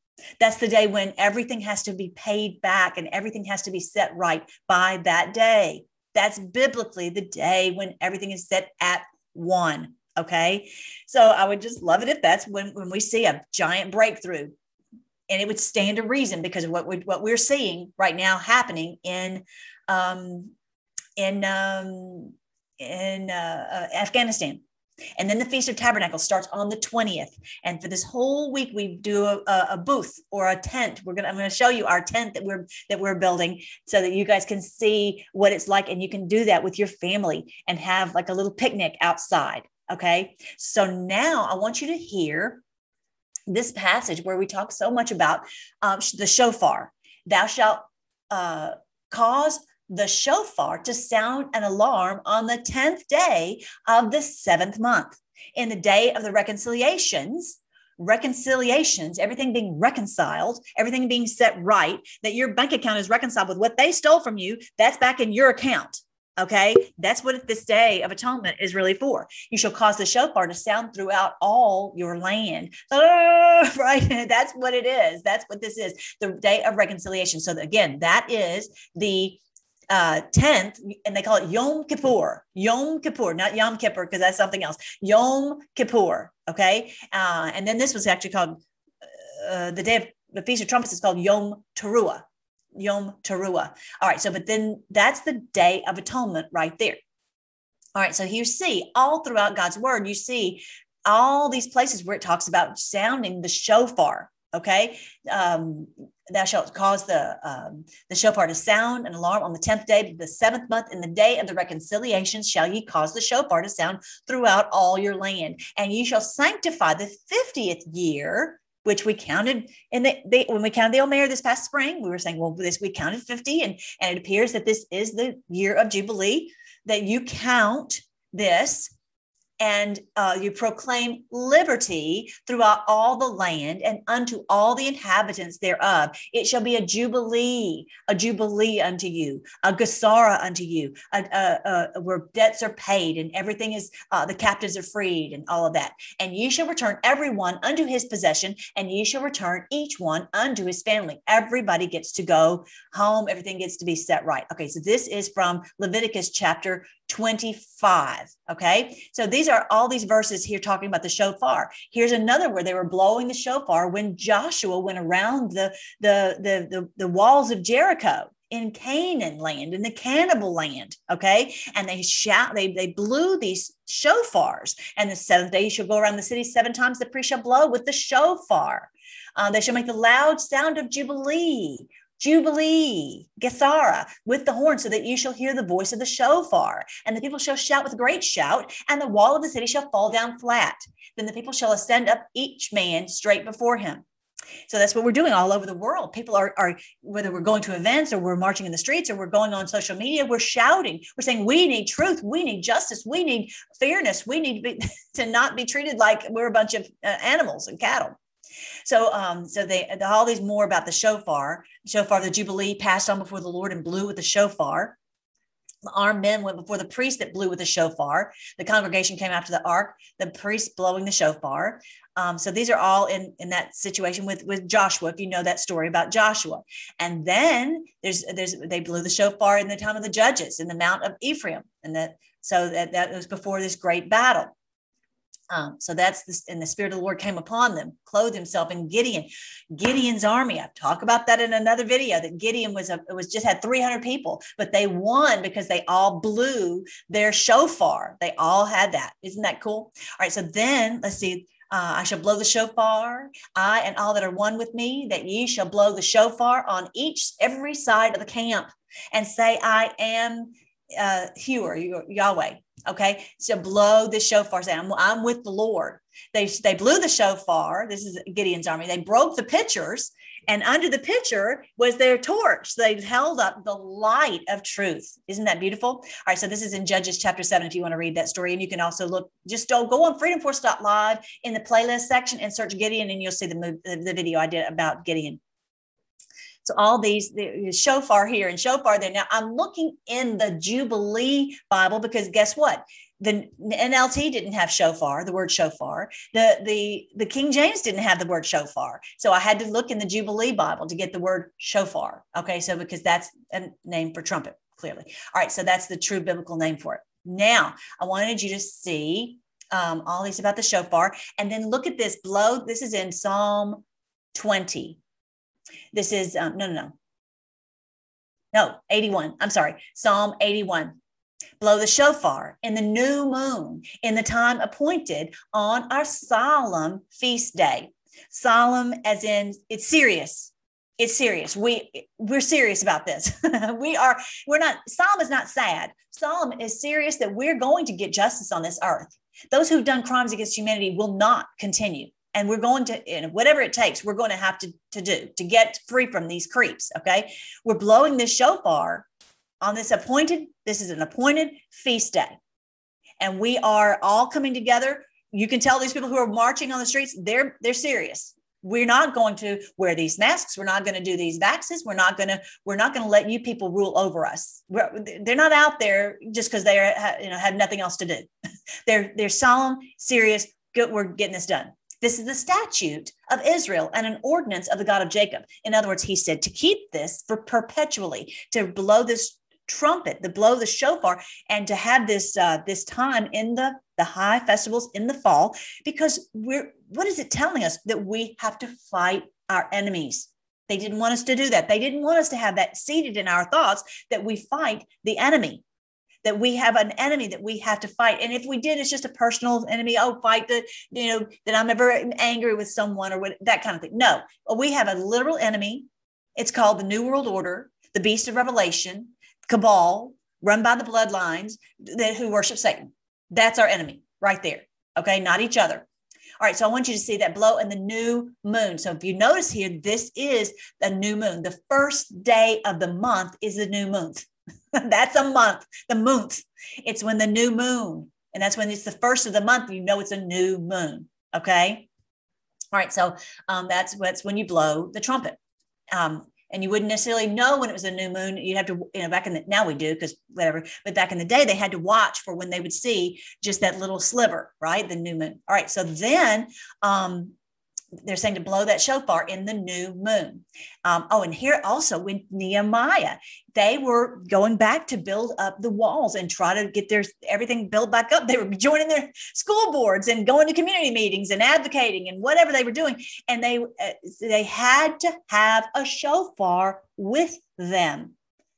That's the day when everything has to be paid back and everything has to be set right by that day. That's biblically the day when everything is set at one. Okay. So I would just love it if that's when, when we see a giant breakthrough. And it would stand to reason because of what, we, what we're seeing right now happening in um, in um, in uh, uh, Afghanistan. And then the Feast of Tabernacles starts on the 20th. And for this whole week, we do a, a booth or a tent. We're gonna I'm gonna show you our tent that we're that we're building so that you guys can see what it's like. And you can do that with your family and have like a little picnic outside. Okay. So now I want you to hear this passage where we talk so much about um, the shofar. Thou shalt uh, cause the shofar to sound an alarm on the 10th day of the seventh month. In the day of the reconciliations, reconciliations, everything being reconciled, everything being set right, that your bank account is reconciled with what they stole from you, that's back in your account. Okay, that's what this day of atonement is really for. You shall cause the shofar to sound throughout all your land. [laughs] right? That's what it is. That's what this is the day of reconciliation. So, again, that is the uh, 10th, and they call it Yom Kippur, Yom Kippur, not Yom Kippur, because that's something else. Yom Kippur. Okay. Uh, and then this was actually called uh, the day of the Feast of Trumpets is called Yom Teruah. Yom Teruah. All right. So, but then that's the Day of Atonement right there. All right. So here you see all throughout God's word, you see all these places where it talks about sounding the shofar. Okay. Um, thou shalt cause the um, the shofar to sound an alarm on the tenth day of the seventh month in the day of the reconciliation shall ye cause the shofar to sound throughout all your land. And ye shall sanctify the fiftieth year which we counted in the, when we counted the Omer this past spring, we were saying, well, this we counted 50, and, and it appears that this is the year of Jubilee, that you count this and uh, you proclaim liberty throughout all the land and unto all the inhabitants thereof. It shall be a jubilee, a jubilee unto you, a gesara unto you, a, a, a, where debts are paid and everything is, uh, the captives are freed and all of that. And ye shall return everyone unto his possession, and ye shall return each one unto his family. Everybody gets to go home, everything gets to be set right. Okay, so this is from Leviticus chapter 25. Okay. So these are all these verses here talking about the shofar. Here's another where they were blowing the shofar when Joshua went around the, the, the, the, the walls of Jericho in Canaan land, in the cannibal land. Okay. And they shout, they, they blew these shofars. And the seventh day you shall go around the city seven times. The priest shall blow with the shofar. Uh, they shall make the loud sound of jubilee Jubilee, Gesara, with the horn, so that you shall hear the voice of the shofar. And the people shall shout with a great shout, and the wall of the city shall fall down flat. Then the people shall ascend up each man straight before him. So that's what we're doing all over the world. People are, are, whether we're going to events or we're marching in the streets or we're going on social media, we're shouting. We're saying, we need truth. We need justice. We need fairness. We need to, be, [laughs] to not be treated like we're a bunch of uh, animals and cattle. So, um, so they all these more about the shofar, shofar, the jubilee passed on before the Lord and blew with the shofar. The armed men went before the priest that blew with the shofar. The congregation came after the ark, the priest blowing the shofar. Um, so these are all in in that situation with with Joshua. If you know that story about Joshua, and then there's there's they blew the shofar in the time of the judges in the Mount of Ephraim, and that so that that was before this great battle. Um, so that's this, and the Spirit of the Lord came upon them, clothed himself in Gideon, Gideon's army. I've talked about that in another video. That Gideon was a was just had 300 people, but they won because they all blew their shofar. They all had that. Isn't that cool? All right. So then let's see. Uh, I shall blow the shofar, I and all that are one with me, that ye shall blow the shofar on each every side of the camp, and say, I am uh, Hewer, Yahweh. Okay, so blow the shofar. Say, I'm, I'm with the Lord. They they blew the shofar. This is Gideon's army. They broke the pitchers, and under the pitcher was their torch. They held up the light of truth. Isn't that beautiful? All right, so this is in Judges chapter seven. If you want to read that story, and you can also look. Just don't go on Freedom Force Live in the playlist section and search Gideon, and you'll see the the video I did about Gideon. So all these the shofar here and shofar there. Now I'm looking in the Jubilee Bible because guess what? The NLT didn't have shofar, the word shofar. The the the King James didn't have the word shofar. So I had to look in the Jubilee Bible to get the word shofar. Okay, so because that's a name for trumpet, clearly. All right, so that's the true biblical name for it. Now I wanted you to see um, all these about the shofar, and then look at this blow. This is in Psalm 20. This is, um, no, no, no. No, 81. I'm sorry. Psalm 81. Blow the shofar in the new moon in the time appointed on our solemn feast day. Solemn as in it's serious. It's serious. We we're serious about this. [laughs] we are we're not Psalm is not sad. Psalm is serious that we're going to get justice on this earth. Those who've done crimes against humanity will not continue and we're going to you know, whatever it takes we're going to have to, to do to get free from these creeps okay? We're blowing this shofar on this appointed this is an appointed feast day. And we are all coming together. You can tell these people who are marching on the streets they're they're serious. We're not going to wear these masks. We're not going to do these vaxes we're not going to we're not going to let you people rule over us. We're, they're not out there just because they are you know have nothing else to do. [laughs] They're they're solemn serious good we're getting this done this is the statute of Israel and an ordinance of the God of Jacob. In other words, he said to keep this for perpetually, to blow this trumpet, to blow the shofar, and to have this uh, this time in the the high festivals in the fall, because we're what is it telling us that we have to fight our enemies? They didn't want us to do that. They didn't want us to have that seated in our thoughts that we fight the enemy that we have an enemy that we have to fight. And if we did, it's just a personal enemy. Oh, fight the, you know, that I'm ever angry with someone or what, that kind of thing. No, we have a literal enemy. It's called the New World Order, the Beast of Revelation, cabal, run by the bloodlines that who worship Satan. That's our enemy right there. Okay, not each other. All right, so I want you to see that blow in the new moon. So if you notice here, this is the new moon. The first day of the month is the new moon. [laughs] that's a month, the month. It's when the new moon, and that's when it's the first of the month, you know it's a new moon. Okay. All right. So um, that's that's when you blow the trumpet. Um, and you wouldn't necessarily know when it was a new moon. You'd have to, you know, back in the now we do because whatever, but back in the day they had to watch for when they would see just that little sliver, right? The new moon. All right. So then um, they're saying to blow that shofar in the new moon. Um, oh, and here also with Nehemiah, they were going back to build up the walls and try to get their everything built back up. They were joining their school boards and going to community meetings and advocating and whatever they were doing. And they uh, they had to have a shofar with them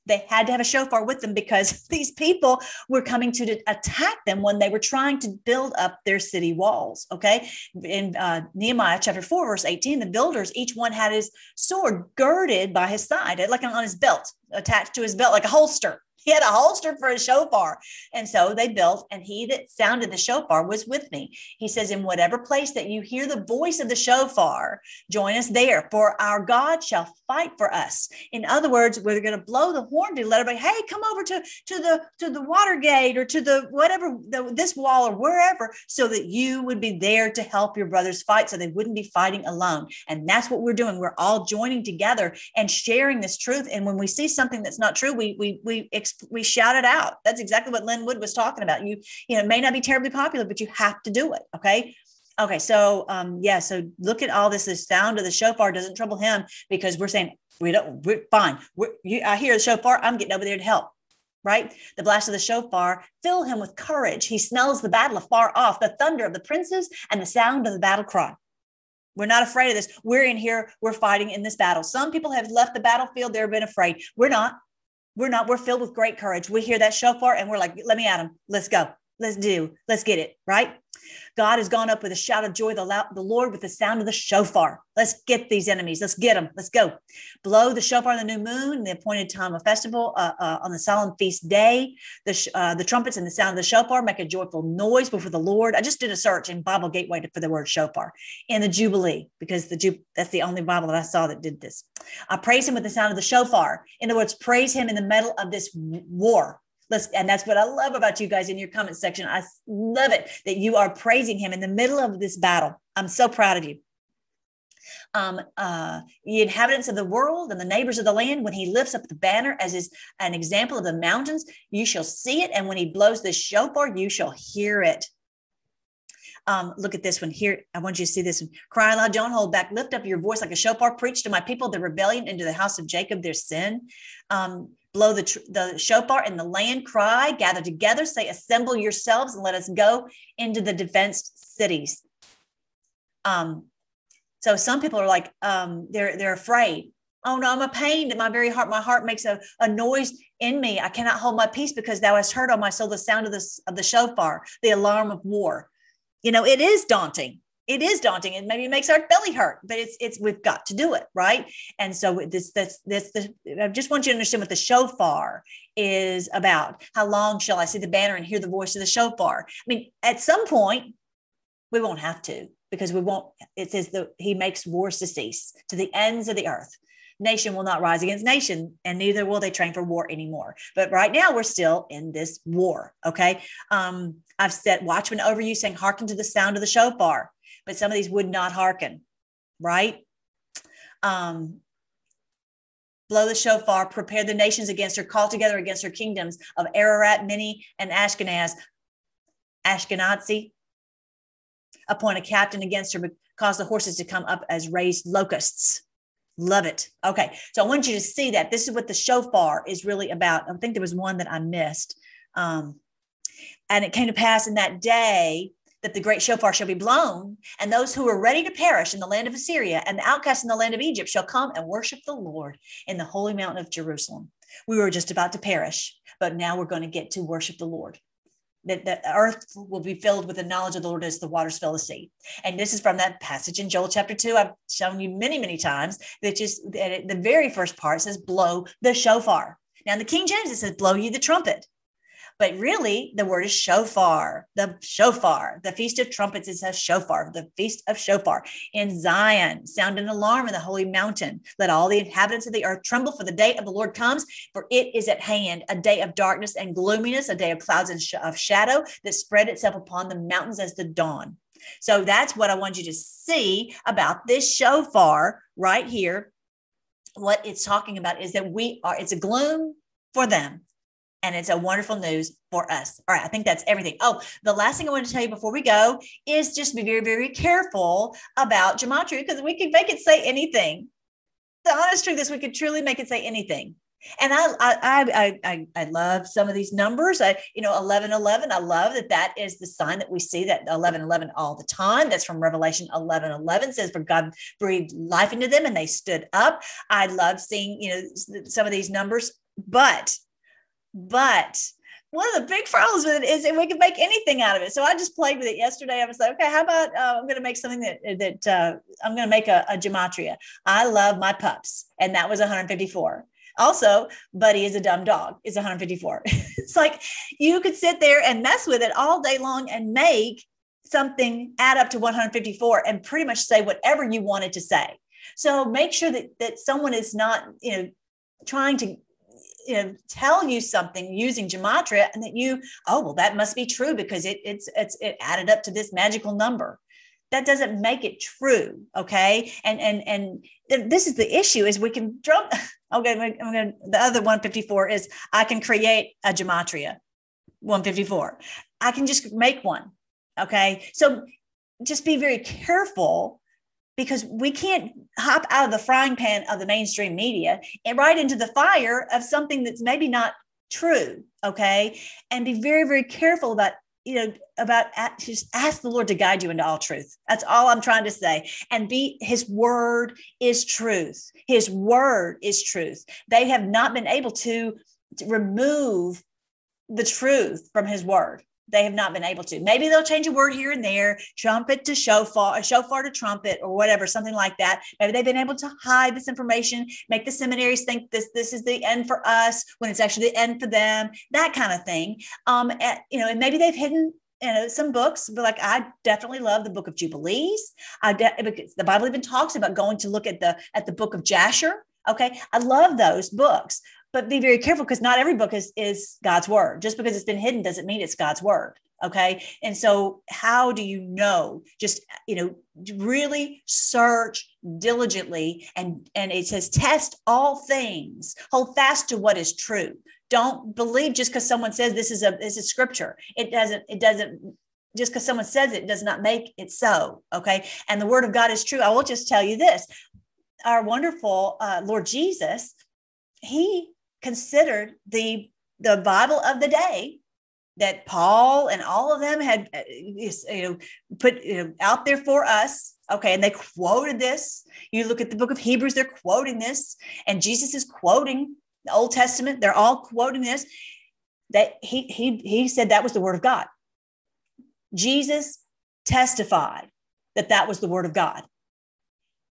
they had to have a shofar with them because [laughs] these people were coming to attack them when they were trying to build up their city walls. Okay. In uh, Nehemiah chapter 4, verse 18, the builders, each one had his sword girded by his side, like on his belt, attached to his belt, like a holster. [laughs] he had a holster for a shofar. And so they built, and he that sounded the shofar was with me. He says, In whatever place that you hear the voice of the shofar, join us there, for our God shall fight for us. In other words, we're going to blow the horn to let everybody, hey, come over to, to the to the Watergate or to the whatever the, this wall or wherever, so that you would be there to help your brothers fight, so they wouldn't be fighting alone. And that's what we're doing. We're all joining together and sharing this truth. And when we see something that's not true, we we we we shout it out. That's exactly what Lin Wood was talking about. You, you know, it may not be terribly popular, but you have to do it. Okay. Okay. So, um, yeah. So look at all this. The sound of the shofar doesn't trouble him because we're saying we don't, we're fine. We're, you, I hear the shofar. I'm getting over there to help. Right. The blast of the shofar fill him with courage. He smells the battle afar off, the thunder of the princes and the sound of the battle cry. We're not afraid of this. We're in here. We're fighting in this battle. Some people have left the battlefield. They've been afraid. We're not. We're not, we're filled with great courage. We hear that shofar and we're like, let me at him. Let's go. Let's do. Let's get it. Right. God has gone up with a shout of joy, the, the Lord with the sound of the shofar. Let's get these enemies. Let's get them. Let's go. Blow the shofar on the new moon, the appointed time of festival, uh, uh, on the solemn feast day. The, uh, the trumpets and the sound of the shofar make a joyful noise before the Lord. I just did a search in Bible Gateway for the word shofar in the Jubilee because the Ju- that's the only Bible that I saw that did this. I praise him with the sound of the shofar. In other words, praise him in the middle of this war Let's, and that's what I love about you guys in your comment section. I love it that you are praising him in the middle of this battle. I'm so proud of you. Um, uh, the inhabitants of the world and the neighbors of the land, when he lifts up the banner as is an example of the mountains, you shall see it. And when he blows the shofar, you shall hear it. Um, look at this one here. I want you to see this one. Cry aloud, don't hold back. Lift up your voice like a shofar. Preach to my people the rebellion into the house of Jacob their sin. Um, blow the, tr- the shofar and the land cry, gather together, say, assemble yourselves and let us go into the defensed cities. Um, so some people are like, um, they're, they're afraid. Oh no, I'm a pain in my very heart. My heart makes a, a noise in me. I cannot hold my peace because thou hast heard on my soul the sound of this of the shofar, the alarm of war. You know, it is daunting it is daunting. And maybe it makes our belly hurt but it's it's we've got to do it right? And so this that's this the i just want you to understand what the shofar is about. How long shall i see the banner and hear the voice of the shofar? I mean at some point we won't have to because we won't it says that he makes wars to cease to the ends of the earth. Nation will not rise against nation and neither will they train for war anymore. But right now we're still in this war okay? Um i've set watchmen over you saying hearken to the sound of the shofar but some of these would not hearken, right? Um, blow the shofar, prepare the nations against her, call together against her kingdoms of Ararat, Minni, and Ashkenaz. Ashkenazi, appoint a captain against her, but cause the horses to come up as raised locusts. Love it. Okay. So I want you to see that. This is what the shofar is really about. I think there was one that I missed. Um, and it came to pass in that day that the great shofar shall be blown, and those who are ready to perish in the land of Assyria and the outcasts in the land of Egypt shall come and worship the Lord in the holy mountain of Jerusalem. We were just about to perish, but now we're going to get to worship the Lord. That the earth will be filled with the knowledge of the Lord as the waters fill the sea. And this is from that passage in Joel chapter 2. I've shown you many, many times that just the very first part says, blow the shofar. Now, in the King James, it says, blow you the trumpet. But really, the word is shofar, the shofar, the feast of trumpets. is a shofar, the feast of shofar in Zion. Sound an alarm in the holy mountain. Let all the inhabitants of the earth tremble, for the day of the Lord comes, for it is at hand, a day of darkness and gloominess, a day of clouds and sh- of shadow that spread itself upon the mountains as the dawn. So that's what I want you to see about this shofar right here. What it's talking about is that we are, it's a gloom for them and it's a wonderful news for us. All right, I think that's everything. Oh, the last thing I want to tell you before we go is just be very, very careful about gematria because we could make it say anything. The honest truth is, we could truly make it say anything. And I, I, I, I, love some of these numbers. I, you know, eleven eleven. I love that that is the sign that we see that eleven eleven all the time. That's from Revelation eleven eleven. Says, "For God breathed life into them, and they stood up." I love seeing, you know, some of these numbers, but but one of the big problems with it is that we can make anything out of it. So I just played with it yesterday. I was like, okay, how about uh, I'm going to make something that that uh, I'm going to make a, a gematria. I love my pups, and that was 154. Also, Buddy is a dumb dog, is 154. [laughs] it's like you could sit there and mess with it all day long and make something add up to 154 and pretty much say whatever you wanted to say. So make sure that, that someone is not, you know, trying to you know tell you something using gematria and that you oh well that must be true because it it's it's it added up to this magical number. That doesn't make it true okay? And and and this is the issue is we can drum [laughs] okay i'm to the other 154 is i can create a gematria 154 i can just make one okay? So just be very careful because we can't hop out of the frying pan of the mainstream media and right into the fire of something that's maybe not true okay? And be very very careful about you know about just ask the lord to guide you into all truth. That's all i'm trying to say. And be his word is truth. His word is truth. They have not been able to, to remove the truth from his word they have not been able to. Maybe they'll change a word here and there, trumpet to shofar, shofar to trumpet, or whatever, something like that. Maybe they've been able to hide this information, make the seminaries think this this is the end for us when it's actually the end for them, that kind of thing. Um, and, you know, and maybe they've hidden you know some books but like i definitely love the book of jubilees i de- the bible even talks about going to look at the at the book of jasher okay i love those books but be very careful because not every book is is God's word. Just because it's been hidden doesn't mean it's God's word. Okay. And so how do you know? Just, you know, really search diligently and and it says test all things, hold fast to what is true. Don't believe just because someone says this is a this is scripture. It doesn't, it doesn't just because someone says it does not make it so. Okay. And the word of God is true. I will just tell you this. Our wonderful uh, Lord Jesus, he considered the the Bible of the day that Paul and all of them had uh, you know put you know, out there for us. Okay, and they quoted this. You look at the book of Hebrews; they're quoting this, and Jesus is quoting the Old Testament. They're all quoting this. That he he he said that was the word of God. Jesus testified that that was the word of God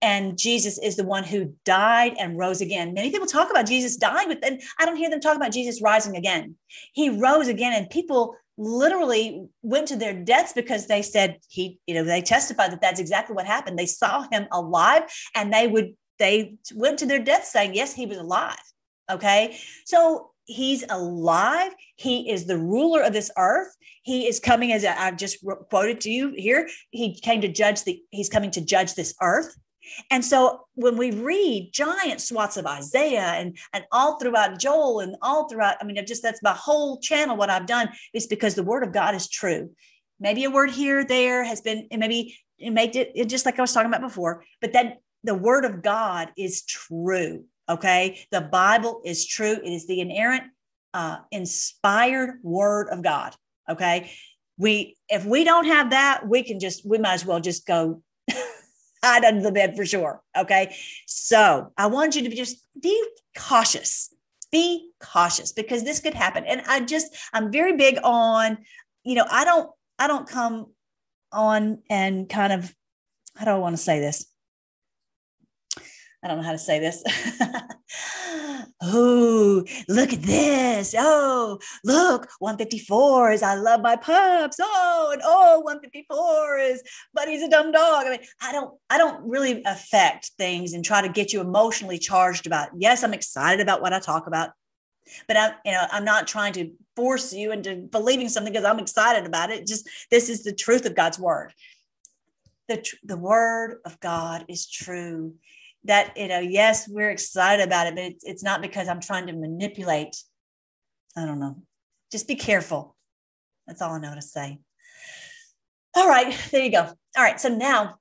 and Jesus is the one who died and rose again. Many people talk about Jesus dying, but then I don't hear them talk about Jesus rising again. He rose again, and people literally went to their deaths because they said he, you know, they testified that that's exactly what happened. They saw him alive, and they would they went to their deaths saying, yes, he was alive. Okay, so he's alive. He is the ruler of this earth. He is coming, as I've just quoted to you here. He came to judge the. He's coming to judge this earth. And so when we read giant swaths of Isaiah and, and all throughout Joel and all throughout, I mean, just that's my whole channel. What I've done is because the word of God is true. Maybe a word here, there has been, and maybe it made it, it just like I was talking about before, but then the word of God is true. Okay. The Bible is true. It is the inerrant, uh, inspired word of God. Okay. We, if we don't have that, we can just, we might as well just go hide under the bed for sure. Okay. So I want you to just be cautious. Be cautious because this could happen. And I just, I'm very big on, you know, I don't, I don't come on and kind of, how do I want to say this? I don't know how to say this. [laughs] oh, look at this. Oh, look, 154 is I love my pups. Oh, and oh, 154 is Buddy's a dumb dog. I mean, I don't, I don't really affect things and try to get you emotionally charged about. Yes, I'm excited about what I talk about, but I'm, you know, I'm not trying to force you into believing something because I'm excited about it. Just this is the truth of God's word. The, the word of God is true that you know yes we're excited about it but it's, it's not because i'm trying to manipulate i don't know. Just be careful. That's all i know to say. All right there you go. All right so now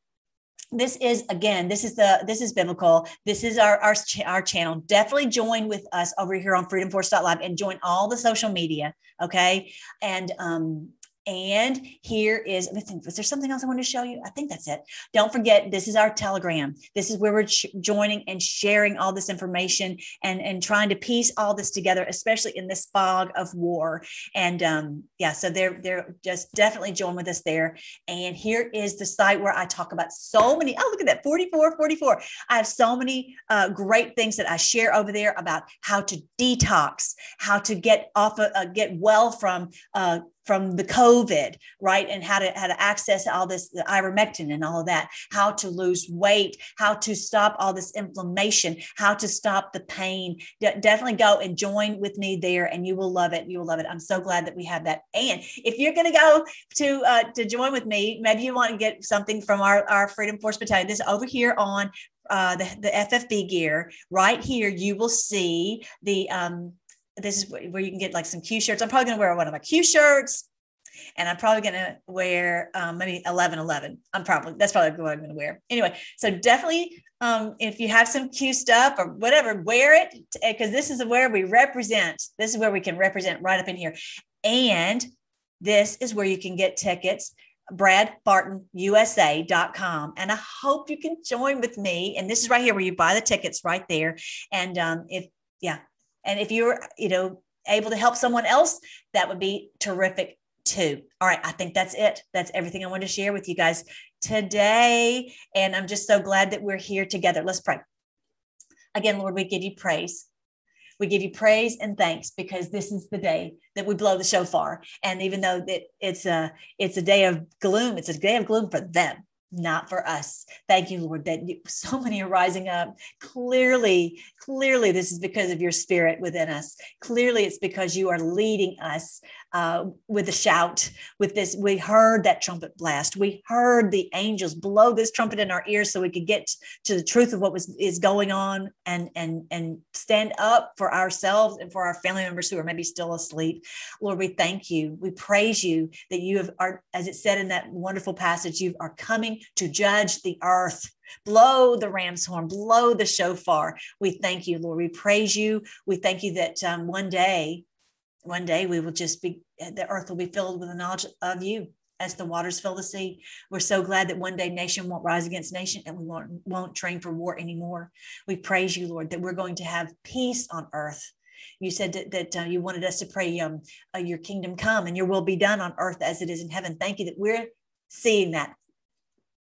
this is again this is the this is biblical. This is our our, our channel. Definitely join with us over here on freedomforce.live and join all the social media okay? And um And here is, was there something else I want to show you? I think that's it. Don't forget, this is our Telegram. This is where we're ch- joining and sharing all this information and, and trying to piece all this together, especially in this fog of war. And um, yeah, so they're, they're just definitely join with us there. And here is the site where I talk about so many, oh, look at that, 44, 44. I have so many uh, great things that I share over there about how to detox, how to get off, of, uh, get well from uh, from the COVID, right? And how to how to access all this the ivermectin and all of that, how to lose weight, how to stop all this inflammation, how to stop the pain. De- definitely go and join with me there, and you will love it. You will love it. I'm so glad that we have that. And if you're going to go to uh, to join with me, maybe you want to get something from our our Freedom Force Battalion. This over here on uh, the, the FFB gear right here, you will see the um, this is where you can get like some Q shirts. I'm probably going to wear one of my Q shirts and I'm probably going to wear um, maybe 11 11. I'm probably, that's probably what I'm going to wear. Anyway, so definitely um, if you have some Q stuff or whatever, wear it because this is where we represent. This is where we can represent right up in here. And this is where you can get tickets bradbartonusa.com and i hope you can join with me and this is right here where you buy the tickets right there and um, if yeah and if you're, you know, able to help someone else, that would be terrific too. All right. I think that's it. That's everything I wanted to share with you guys today. And I'm just so glad that we're here together. Let's pray. Again, Lord, we give you praise. We give you praise and thanks because this is the day that we blow the shofar. And even though it's a it's a day of gloom, it's a day of gloom for them not for us. Thank you, Lord, that [laughs] so many are rising up. Clearly, clearly, this is because of your spirit within us. Clearly, it's because you are leading us uh, with a shout, with this. We heard that trumpet blast. We heard the angels blow this trumpet in our ears so we could get to the truth of what was is going on and and and stand up for ourselves and for our family members who are maybe still asleep. Lord, we thank you. We praise you that you have are, as it said in that wonderful passage, you are coming to judge the earth. Blow the ram's horn, blow the shofar. We thank you, Lord. We praise you. We thank you that um, one day, one day we will just be, the earth will be filled with the knowledge of you as the waters fill the sea. We're so glad that one day nation won't rise against nation and we won't, won't train for war anymore. We praise you, Lord, that we're going to have peace on earth. You said that, that uh, you wanted us to pray, um, uh, Your kingdom come and Your will be done on earth as it is in heaven. Thank you that we're seeing that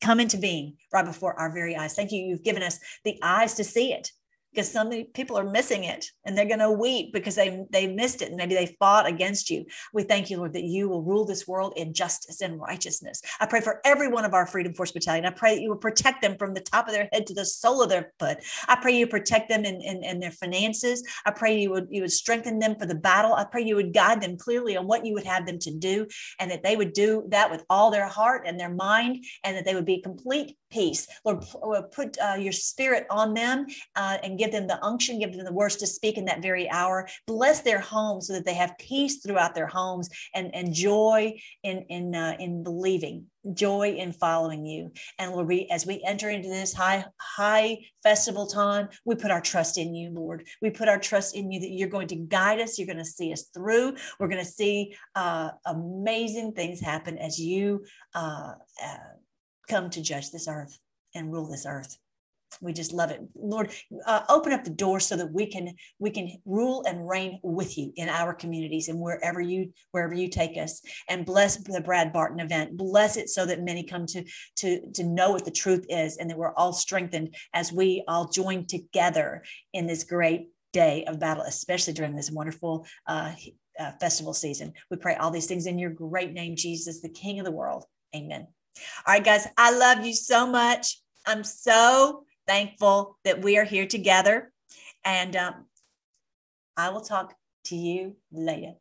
come into being right before our very eyes. Thank you. You've given us the eyes to see it because some people are missing it and they're going to weep because they they missed it and maybe they fought against you. We thank you, Lord, that you will rule this world in justice and righteousness. I pray for every one of our Freedom Force Battalion. I pray that you will protect them from the top of their head to the sole of their foot. I pray you protect them in, in, in their finances. I pray you would you would strengthen them for the battle. I pray you would guide them clearly on what you would have them to do and that they would do that with all their heart and their mind and that they would be complete peace. Lord, put uh, your spirit on them uh, and give them the unction, give them the words to speak in that very hour. Bless their homes so that they have peace throughout their homes and, and joy in, in, uh, in believing joy in following you. And Lord, we as we enter into this high high festival time, we put our trust in you, Lord. We put our trust in you that you're going to guide us. You're going to see us through. We're going to see uh, amazing things happen as you uh, uh, come to judge this earth and rule this earth we just love it. Lord uh, open up the door so that we can we can rule and reign with you in our communities and wherever you wherever you take us. And bless the brad barton event. Bless it so that many come to to to know what the truth is and that we're all strengthened as we all join together in this great day of battle especially during this wonderful uh, uh, festival season. We pray all these things in your great name jesus the king of the world. Amen. All right, guys, I love you so much. I'm so thankful that we are here together. And um, I will talk to you later.